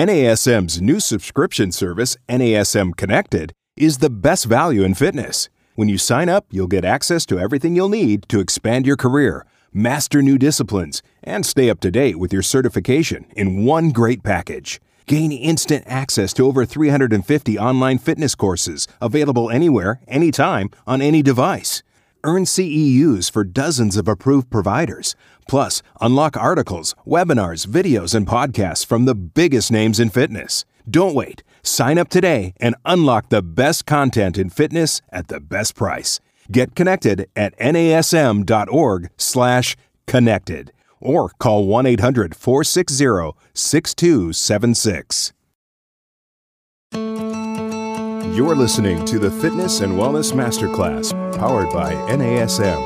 NASM's new subscription service, NASM Connected, is the best value in fitness. When you sign up, you'll get access to everything you'll need to expand your career, master new disciplines, and stay up to date with your certification in one great package. Gain instant access to over 350 online fitness courses available anywhere, anytime, on any device. Earn CEUs for dozens of approved providers. Plus, unlock articles, webinars, videos, and podcasts from the biggest names in fitness. Don't wait. Sign up today and unlock the best content in fitness at the best price. Get connected at nasm.org/slash connected or call 1-800-460-6276. You're listening to the Fitness and Wellness Masterclass powered by NASM.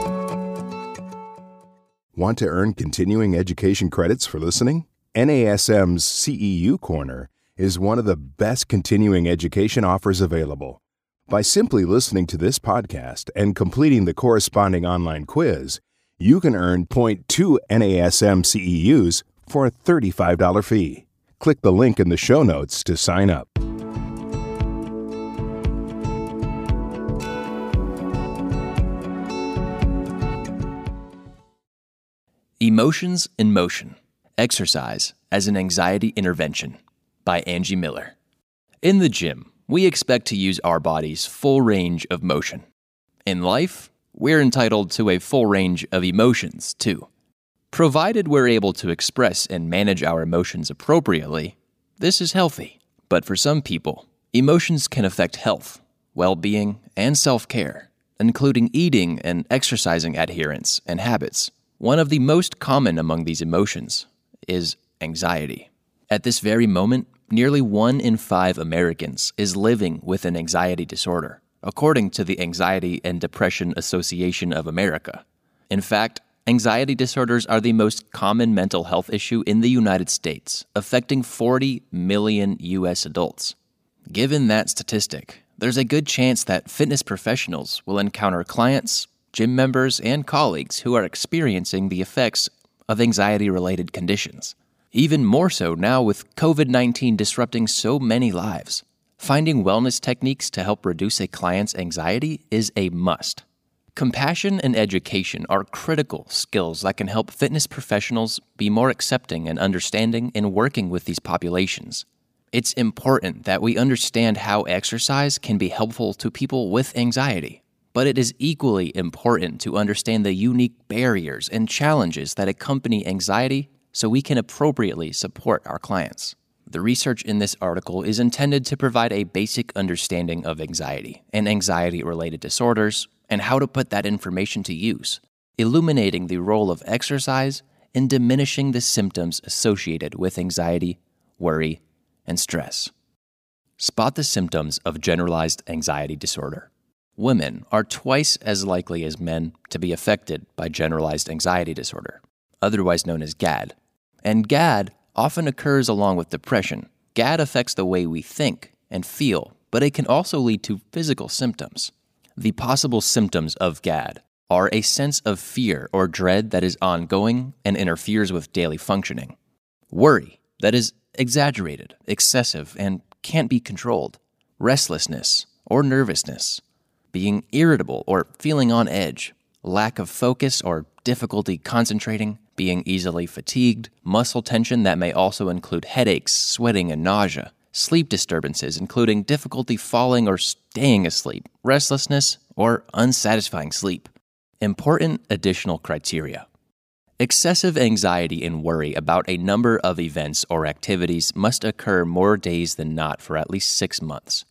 Want to earn continuing education credits for listening? NASM's CEU Corner is one of the best continuing education offers available. By simply listening to this podcast and completing the corresponding online quiz, you can earn 0.2 NASM CEUs for a $35 fee. Click the link in the show notes to sign up. Emotions in Motion Exercise as an Anxiety Intervention by Angie Miller. In the gym, we expect to use our body's full range of motion. In life, we're entitled to a full range of emotions, too. Provided we're able to express and manage our emotions appropriately, this is healthy. But for some people, emotions can affect health, well being, and self care, including eating and exercising adherence and habits. One of the most common among these emotions is anxiety. At this very moment, nearly one in five Americans is living with an anxiety disorder, according to the Anxiety and Depression Association of America. In fact, anxiety disorders are the most common mental health issue in the United States, affecting 40 million U.S. adults. Given that statistic, there's a good chance that fitness professionals will encounter clients, gym members, and colleagues who are experiencing the effects of anxiety related conditions. Even more so now with COVID 19 disrupting so many lives. Finding wellness techniques to help reduce a client's anxiety is a must. Compassion and education are critical skills that can help fitness professionals be more accepting and understanding in working with these populations. It's important that we understand how exercise can be helpful to people with anxiety, but it is equally important to understand the unique barriers and challenges that accompany anxiety so we can appropriately support our clients. The research in this article is intended to provide a basic understanding of anxiety and anxiety related disorders and how to put that information to use, illuminating the role of exercise in diminishing the symptoms associated with anxiety, worry, and stress. Spot the symptoms of generalized anxiety disorder. Women are twice as likely as men to be affected by generalized anxiety disorder, otherwise known as GAD. And GAD often occurs along with depression. GAD affects the way we think and feel, but it can also lead to physical symptoms. The possible symptoms of GAD are a sense of fear or dread that is ongoing and interferes with daily functioning, worry that is exaggerated, excessive, and can't be controlled, restlessness or nervousness, being irritable or feeling on edge, lack of focus or difficulty concentrating, being easily fatigued, muscle tension that may also include headaches, sweating, and nausea, sleep disturbances, including difficulty falling or staying asleep, restlessness, or unsatisfying sleep. Important additional criteria. Excessive anxiety and worry about a number of events or activities must occur more days than not for at least six months.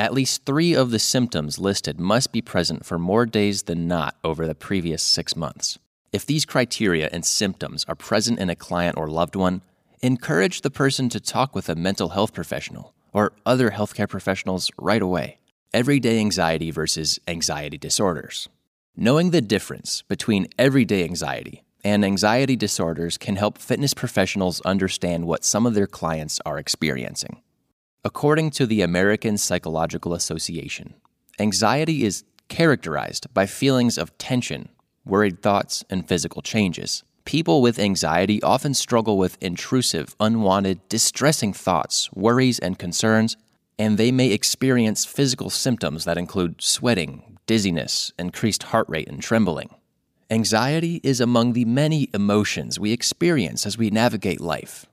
At least three of the symptoms listed must be present for more days than not over the previous six months. If these criteria and symptoms are present in a client or loved one, encourage the person to talk with a mental health professional or other healthcare professionals right away. Everyday anxiety versus anxiety disorders. Knowing the difference between everyday anxiety and anxiety disorders can help fitness professionals understand what some of their clients are experiencing. According to the American Psychological Association, anxiety is characterized by feelings of tension, worried thoughts, and physical changes. People with anxiety often struggle with intrusive, unwanted, distressing thoughts, worries, and concerns, and they may experience physical symptoms that include sweating, dizziness, increased heart rate, and trembling. Anxiety is among the many emotions we experience as we navigate life.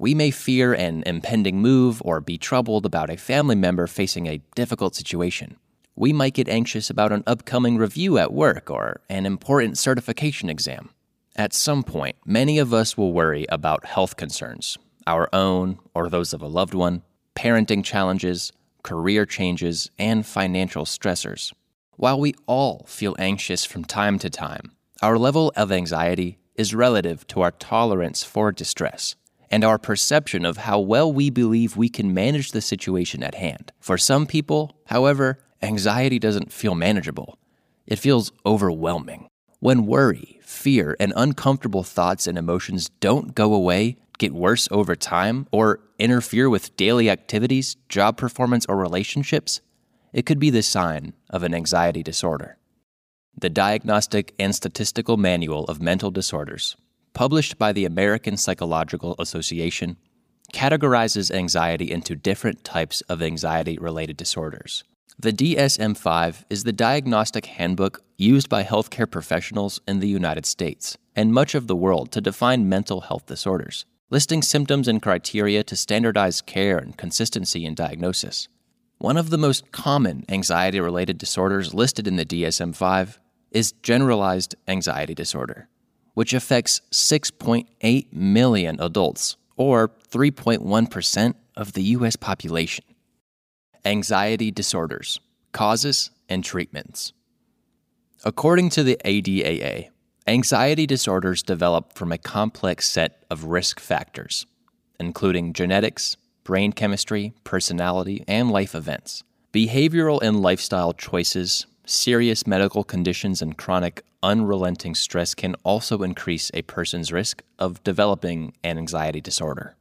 We may fear an impending move or be troubled about a family member facing a difficult situation. We might get anxious about an upcoming review at work or an important certification exam. At some point, many of us will worry about health concerns, our own or those of a loved one, parenting challenges, career changes, and financial stressors. While we all feel anxious from time to time, our level of anxiety is relative to our tolerance for distress and our perception of how well we believe we can manage the situation at hand. For some people, however, anxiety doesn't feel manageable, it feels overwhelming. When worry, fear, and uncomfortable thoughts and emotions don't go away, get worse over time, or interfere with daily activities, job performance, or relationships, it could be the sign of an anxiety disorder. The Diagnostic and Statistical Manual of Mental Disorders, published by the American Psychological Association, categorizes anxiety into different types of anxiety related disorders. The DSM 5 is the diagnostic handbook used by healthcare professionals in the United States and much of the world to define mental health disorders, listing symptoms and criteria to standardize care and consistency in diagnosis. One of the most common anxiety related disorders listed in the DSM 5 is generalized anxiety disorder, which affects 6.8 million adults, or 3.1% of the US population. Anxiety disorders, causes, and treatments. According to the ADAA, anxiety disorders develop from a complex set of risk factors, including genetics, brain chemistry, personality, and life events. Behavioral and lifestyle choices, serious medical conditions, and chronic, unrelenting stress can also increase a person's risk of developing an anxiety disorder.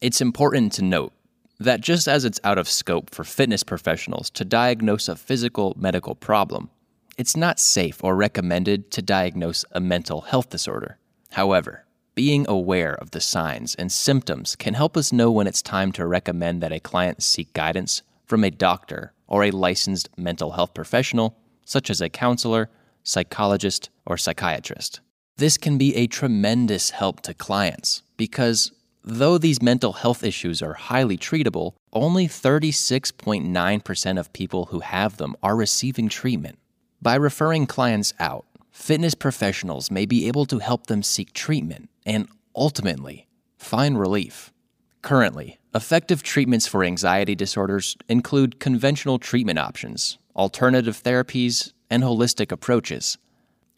It's important to note that just as it's out of scope for fitness professionals to diagnose a physical medical problem, it's not safe or recommended to diagnose a mental health disorder. However, being aware of the signs and symptoms can help us know when it's time to recommend that a client seek guidance from a doctor or a licensed mental health professional, such as a counselor, psychologist, or psychiatrist. This can be a tremendous help to clients because Though these mental health issues are highly treatable, only 36.9% of people who have them are receiving treatment. By referring clients out, fitness professionals may be able to help them seek treatment and ultimately find relief. Currently, effective treatments for anxiety disorders include conventional treatment options, alternative therapies, and holistic approaches.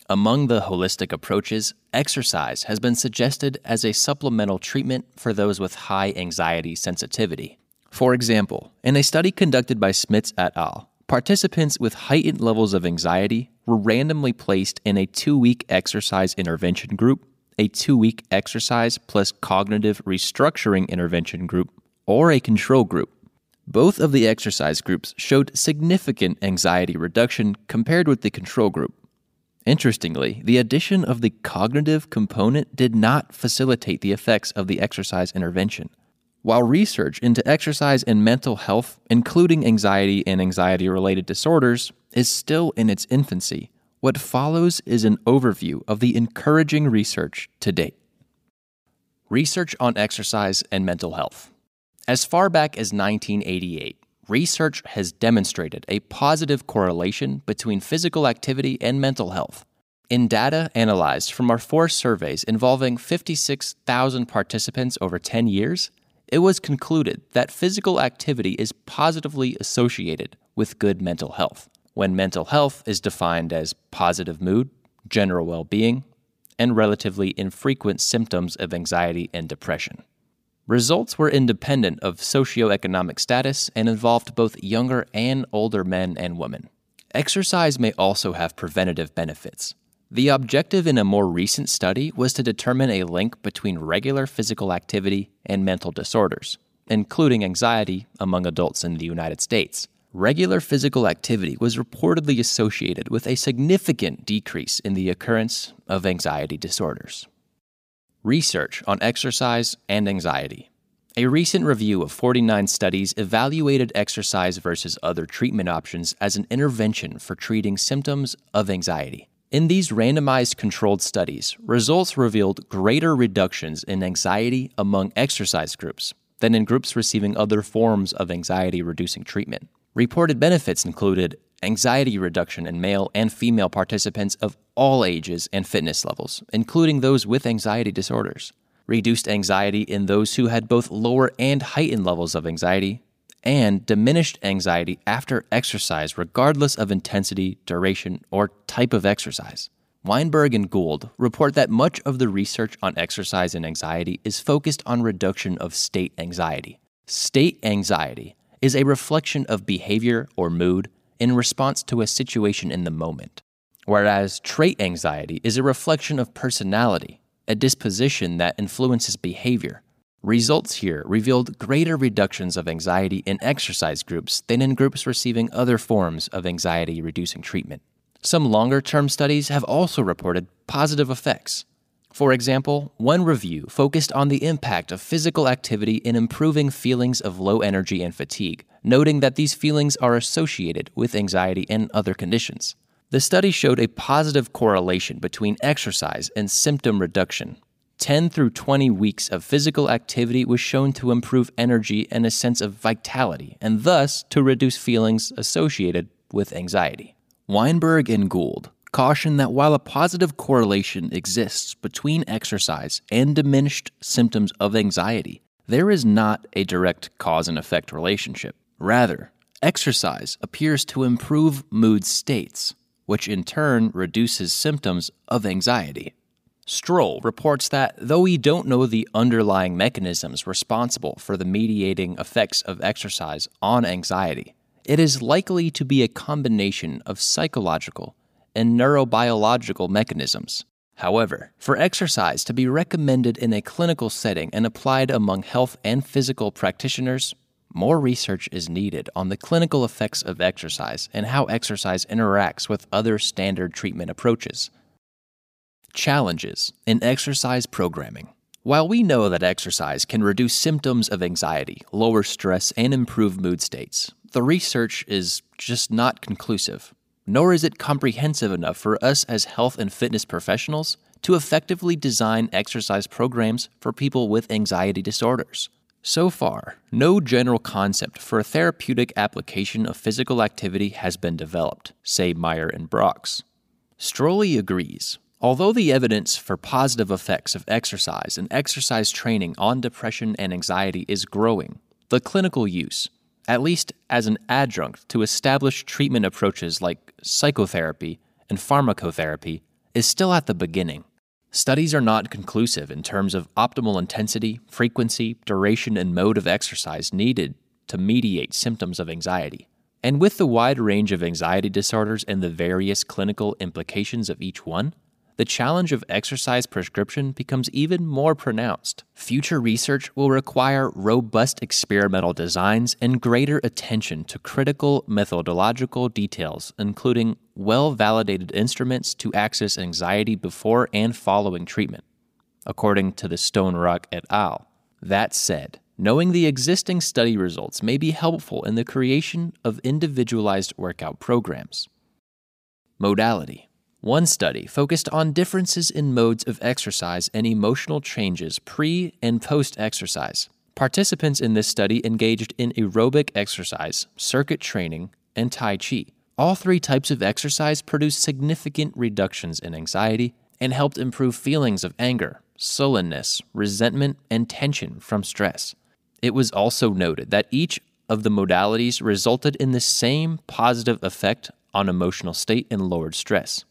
Among the holistic approaches, exercise has been suggested as a supplemental treatment for those with high anxiety sensitivity. For example, in a study conducted by Smits et al., participants with heightened levels of anxiety were randomly placed in a two week exercise intervention group, a two week exercise plus cognitive restructuring intervention group, or a control group. Both of the exercise groups showed significant anxiety reduction compared with the control group. Interestingly, the addition of the cognitive component did not facilitate the effects of the exercise intervention. While research into exercise and mental health, including anxiety and anxiety related disorders, is still in its infancy, what follows is an overview of the encouraging research to date. Research on exercise and mental health. As far back as 1988, research has demonstrated a positive correlation between physical activity and mental health. In data analyzed from our four surveys involving 56,000 participants over 10 years, it was concluded that physical activity is positively associated with good mental health, when mental health is defined as positive mood, general well being, and relatively infrequent symptoms of anxiety and depression. Results were independent of socioeconomic status and involved both younger and older men and women. Exercise may also have preventative benefits. The objective in a more recent study was to determine a link between regular physical activity and mental disorders, including anxiety among adults in the United States. Regular physical activity was reportedly associated with a significant decrease in the occurrence of anxiety disorders. Research on exercise and anxiety. A recent review of 49 studies evaluated exercise versus other treatment options as an intervention for treating symptoms of anxiety. In these randomized controlled studies, results revealed greater reductions in anxiety among exercise groups than in groups receiving other forms of anxiety reducing treatment. Reported benefits included anxiety reduction in male and female participants of all ages and fitness levels, including those with anxiety disorders, reduced anxiety in those who had both lower and heightened levels of anxiety, and diminished anxiety after exercise, regardless of intensity, duration, or type of exercise. Weinberg and Gould report that much of the research on exercise and anxiety is focused on reduction of state anxiety. State anxiety is a reflection of behavior or mood in response to a situation in the moment, whereas trait anxiety is a reflection of personality, a disposition that influences behavior. Results here revealed greater reductions of anxiety in exercise groups than in groups receiving other forms of anxiety reducing treatment. Some longer term studies have also reported positive effects. For example, one review focused on the impact of physical activity in improving feelings of low energy and fatigue, noting that these feelings are associated with anxiety and other conditions. The study showed a positive correlation between exercise and symptom reduction. 10 through 20 weeks of physical activity was shown to improve energy and a sense of vitality, and thus to reduce feelings associated with anxiety. Weinberg and Gould caution that while a positive correlation exists between exercise and diminished symptoms of anxiety, there is not a direct cause and effect relationship. Rather, exercise appears to improve mood states, which in turn reduces symptoms of anxiety. Strohl reports that though we don't know the underlying mechanisms responsible for the mediating effects of exercise on anxiety, it is likely to be a combination of psychological and neurobiological mechanisms. However, for exercise to be recommended in a clinical setting and applied among health and physical practitioners, more research is needed on the clinical effects of exercise and how exercise interacts with other standard treatment approaches. Challenges in exercise programming. While we know that exercise can reduce symptoms of anxiety, lower stress, and improve mood states, the research is just not conclusive nor is it comprehensive enough for us as health and fitness professionals to effectively design exercise programs for people with anxiety disorders. So far, no general concept for a therapeutic application of physical activity has been developed, say Meyer and Broocks. Ströhle agrees. Although the evidence for positive effects of exercise and exercise training on depression and anxiety is growing, the clinical use, at least as an adjunct to established treatment approaches like psychotherapy and pharmacotherapy, is still at the beginning. Studies are not conclusive in terms of optimal intensity, frequency, duration, and mode of exercise needed to mediate symptoms of anxiety. And with the wide range of anxiety disorders and the various clinical implications of each one, the challenge of exercise prescription becomes even more pronounced. Future research will require robust experimental designs and greater attention to critical methodological details, including well validated instruments to access anxiety before and following treatment, according to the Stonerock et al. That said, knowing the existing study results may be helpful in the creation of individualized workout programs. Modality one study focused on differences in modes of exercise and emotional changes pre and post exercise. Participants in this study engaged in aerobic exercise, circuit training, and Tai Chi. All three types of exercise produced significant reductions in anxiety and helped improve feelings of anger, sullenness, resentment, and tension from stress. It was also noted that each of the modalities resulted in the same positive effect on emotional state and lowered stress.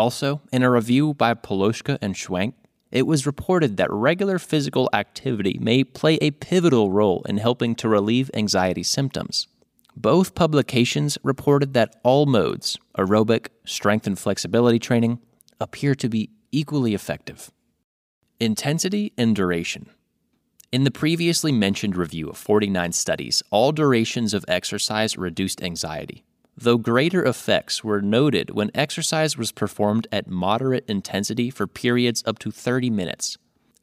Also, in a review by Paluska and Schwenk, it was reported that regular physical activity may play a pivotal role in helping to relieve anxiety symptoms. Both publications reported that all modes, aerobic, strength and flexibility training, appear to be equally effective. Intensity and duration. In the previously mentioned review of 49 studies, all durations of exercise reduced anxiety though greater effects were noted when exercise was performed at moderate intensity for periods up to 30 minutes.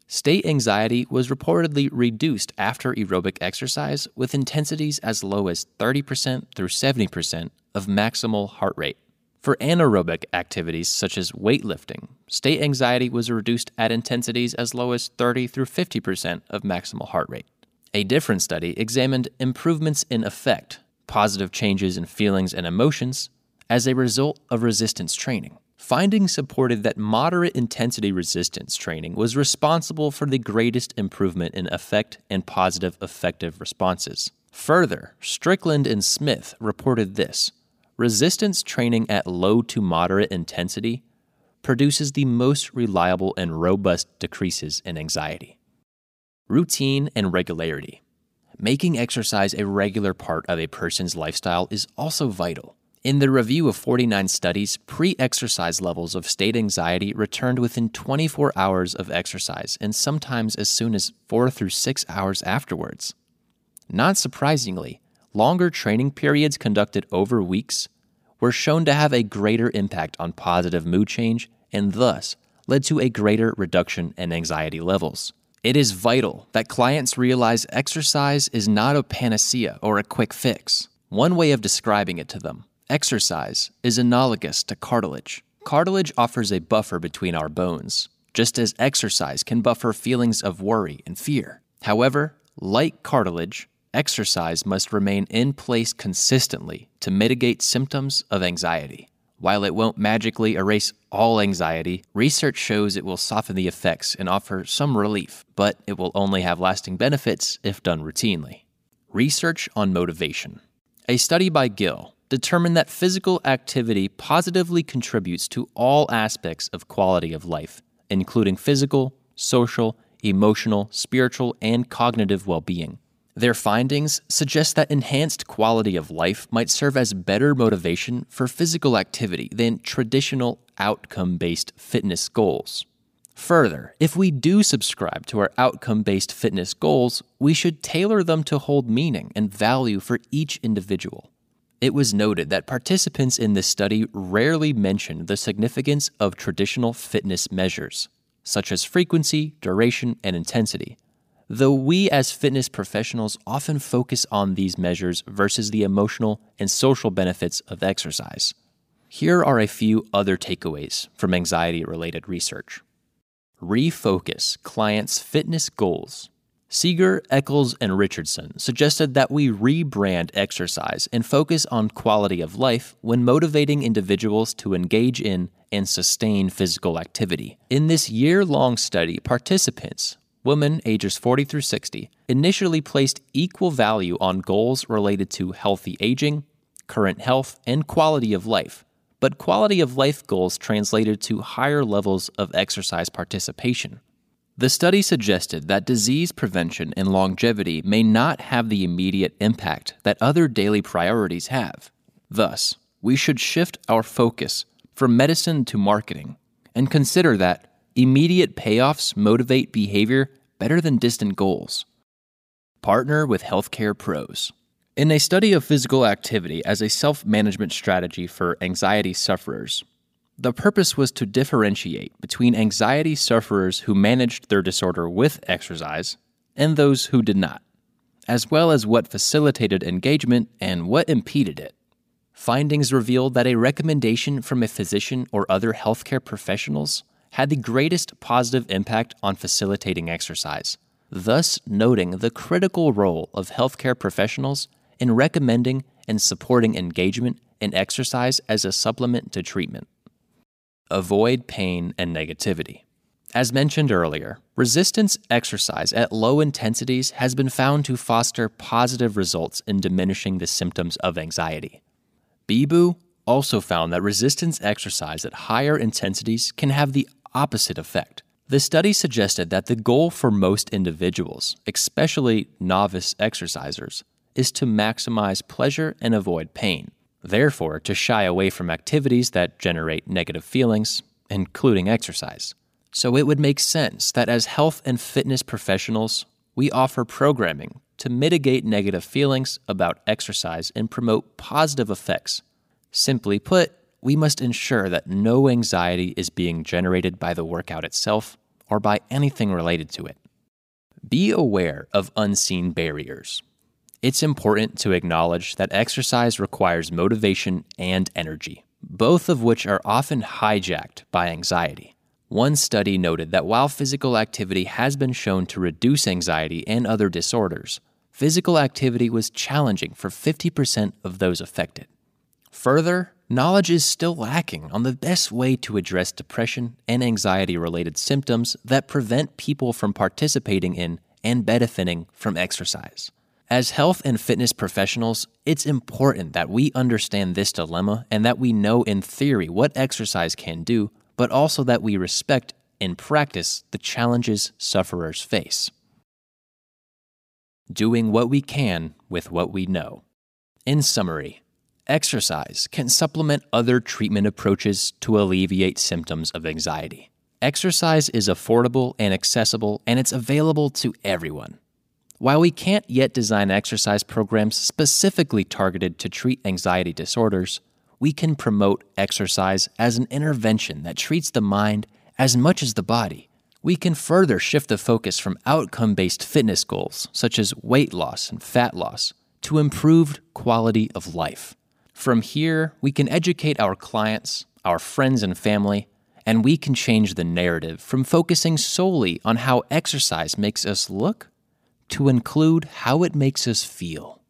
State anxiety was reportedly reduced after aerobic exercise with intensities as low as 30% through 70% of maximal heart rate. For anaerobic activities such as weightlifting, state anxiety was reduced at intensities as low as 30 through 50% of maximal heart rate. A different study examined improvements in affect, positive changes in feelings and emotions, as a result of resistance training. Findings supported that moderate intensity resistance training was responsible for the greatest improvement in affect and positive affective responses. Further, Strickland and Smith reported this resistance training at low to moderate intensity produces the most reliable and robust decreases in anxiety. Routine and regularity. Making exercise a regular part of a person's lifestyle is also vital. In the review of 49 studies, pre exercise levels of state anxiety returned within 24 hours of exercise and sometimes as soon as 4 through 6 hours afterwards. Not surprisingly, longer training periods conducted over weeks were shown to have a greater impact on positive mood change and thus led to a greater reduction in anxiety levels. It is vital that clients realize exercise is not a panacea or a quick fix. One way of describing it to them Exercise is analogous to cartilage. Cartilage offers a buffer between our bones, just as exercise can buffer feelings of worry and fear. However, like cartilage, exercise must remain in place consistently to mitigate symptoms of anxiety. While it won't magically erase all anxiety, research shows it will soften the effects and offer some relief, but it will only have lasting benefits if done routinely. Research on motivation. A study by Gill determined that physical activity positively contributes to all aspects of quality of life, including physical, social, emotional, spiritual, and cognitive well being. Their findings suggest that enhanced quality of life might serve as better motivation for physical activity than traditional outcome based fitness goals. Further, if we do subscribe to our outcome based fitness goals, we should tailor them to hold meaning and value for each individual. It was noted that participants in this study rarely mentioned the significance of traditional fitness measures, such as frequency, duration, and intensity, though we as fitness professionals often focus on these measures versus the emotional and social benefits of exercise. Here are a few other takeaways from anxiety related research. Refocus clients' fitness goals Segar, Eccles, and Richardson suggested that we rebrand exercise and focus on quality of life when motivating individuals to engage in and sustain physical activity. In this year long study, participants, women ages 40 through 60, initially placed equal value on goals related to healthy aging, current health, and quality of life. But quality of life goals translated to higher levels of exercise participation. The study suggested that disease prevention and longevity may not have the immediate impact that other daily priorities have. Thus, we should shift our focus from medicine to marketing and consider that immediate payoffs motivate behavior better than distant goals. Partner with healthcare pros. In a study of physical activity as a self management strategy for anxiety sufferers, the purpose was to differentiate between anxiety sufferers who managed their disorder with exercise and those who did not, as well as what facilitated engagement and what impeded it. Findings revealed that a recommendation from a physician or other healthcare professionals had the greatest positive impact on facilitating exercise, thus, noting the critical role of healthcare professionals in recommending and supporting engagement in exercise as a supplement to treatment. Avoid pain and negativity. As mentioned earlier, resistance exercise at low intensities has been found to foster positive results in diminishing the symptoms of anxiety. Bibeau also found that resistance exercise at higher intensities can have the opposite effect. The study suggested that the goal for most individuals, especially novice exercisers, is to maximize pleasure and avoid pain therefore, to shy away from activities that generate negative feelings, including exercise. So it would make sense that as health and fitness professionals, we offer programming to mitigate negative feelings about exercise and promote positive effects. Simply put, we must ensure that no anxiety is being generated by the workout itself or by anything related to it. Be aware of unseen barriers. It's important to acknowledge that exercise requires motivation and energy, both of which are often hijacked by anxiety. One study noted that while physical activity has been shown to reduce anxiety and other disorders, physical activity was challenging for 50% of those affected. Further, knowledge is still lacking on the best way to address depression and anxiety related symptoms that prevent people from participating in and benefiting from exercise. As health and fitness professionals, it's important that we understand this dilemma and that we know in theory what exercise can do but also that we respect in practice the challenges sufferers face. Doing what we can with what we know. In summary, exercise can supplement other treatment approaches to alleviate symptoms of anxiety. Exercise is affordable and accessible, and it's available to everyone. While we can't yet design exercise programs specifically targeted to treat anxiety disorders, we can promote exercise as an intervention that treats the mind as much as the body. We can further shift the focus from outcome based fitness goals, such as weight loss and fat loss, to improved quality of life. From here, we can educate our clients, our friends and family, and we can change the narrative from focusing solely on how exercise makes us look to include how it makes us feel.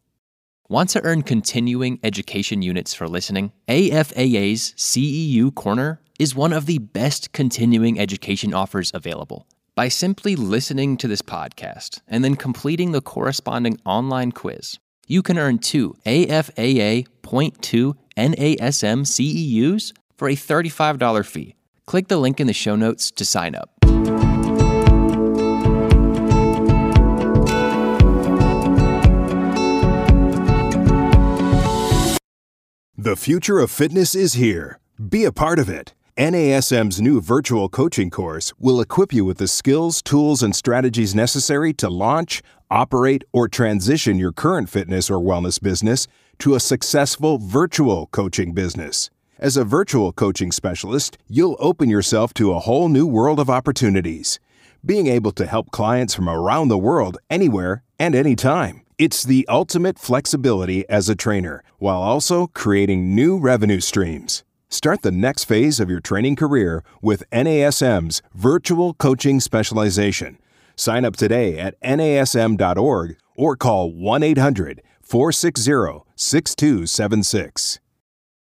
Want to earn continuing education units for listening? AFAA's CEU Corner is one of the best continuing education offers available. By simply listening to this podcast and then completing the corresponding online quiz, you can earn two AFAA Point 2 NASM CEUs for a $35 fee. Click the link in the show notes to sign up. The future of fitness is here. Be a part of it. NASM's new virtual coaching course will equip you with the skills, tools, and strategies necessary to launch, operate, or transition your current fitness or wellness business to a successful virtual coaching business. As a virtual coaching specialist, you'll open yourself to a whole new world of opportunities. Being able to help clients from around the world anywhere and anytime. It's the ultimate flexibility as a trainer while also creating new revenue streams. Start the next phase of your training career with NASM's virtual coaching specialization. Sign up today at nasm.org or call 1 800 460 6276.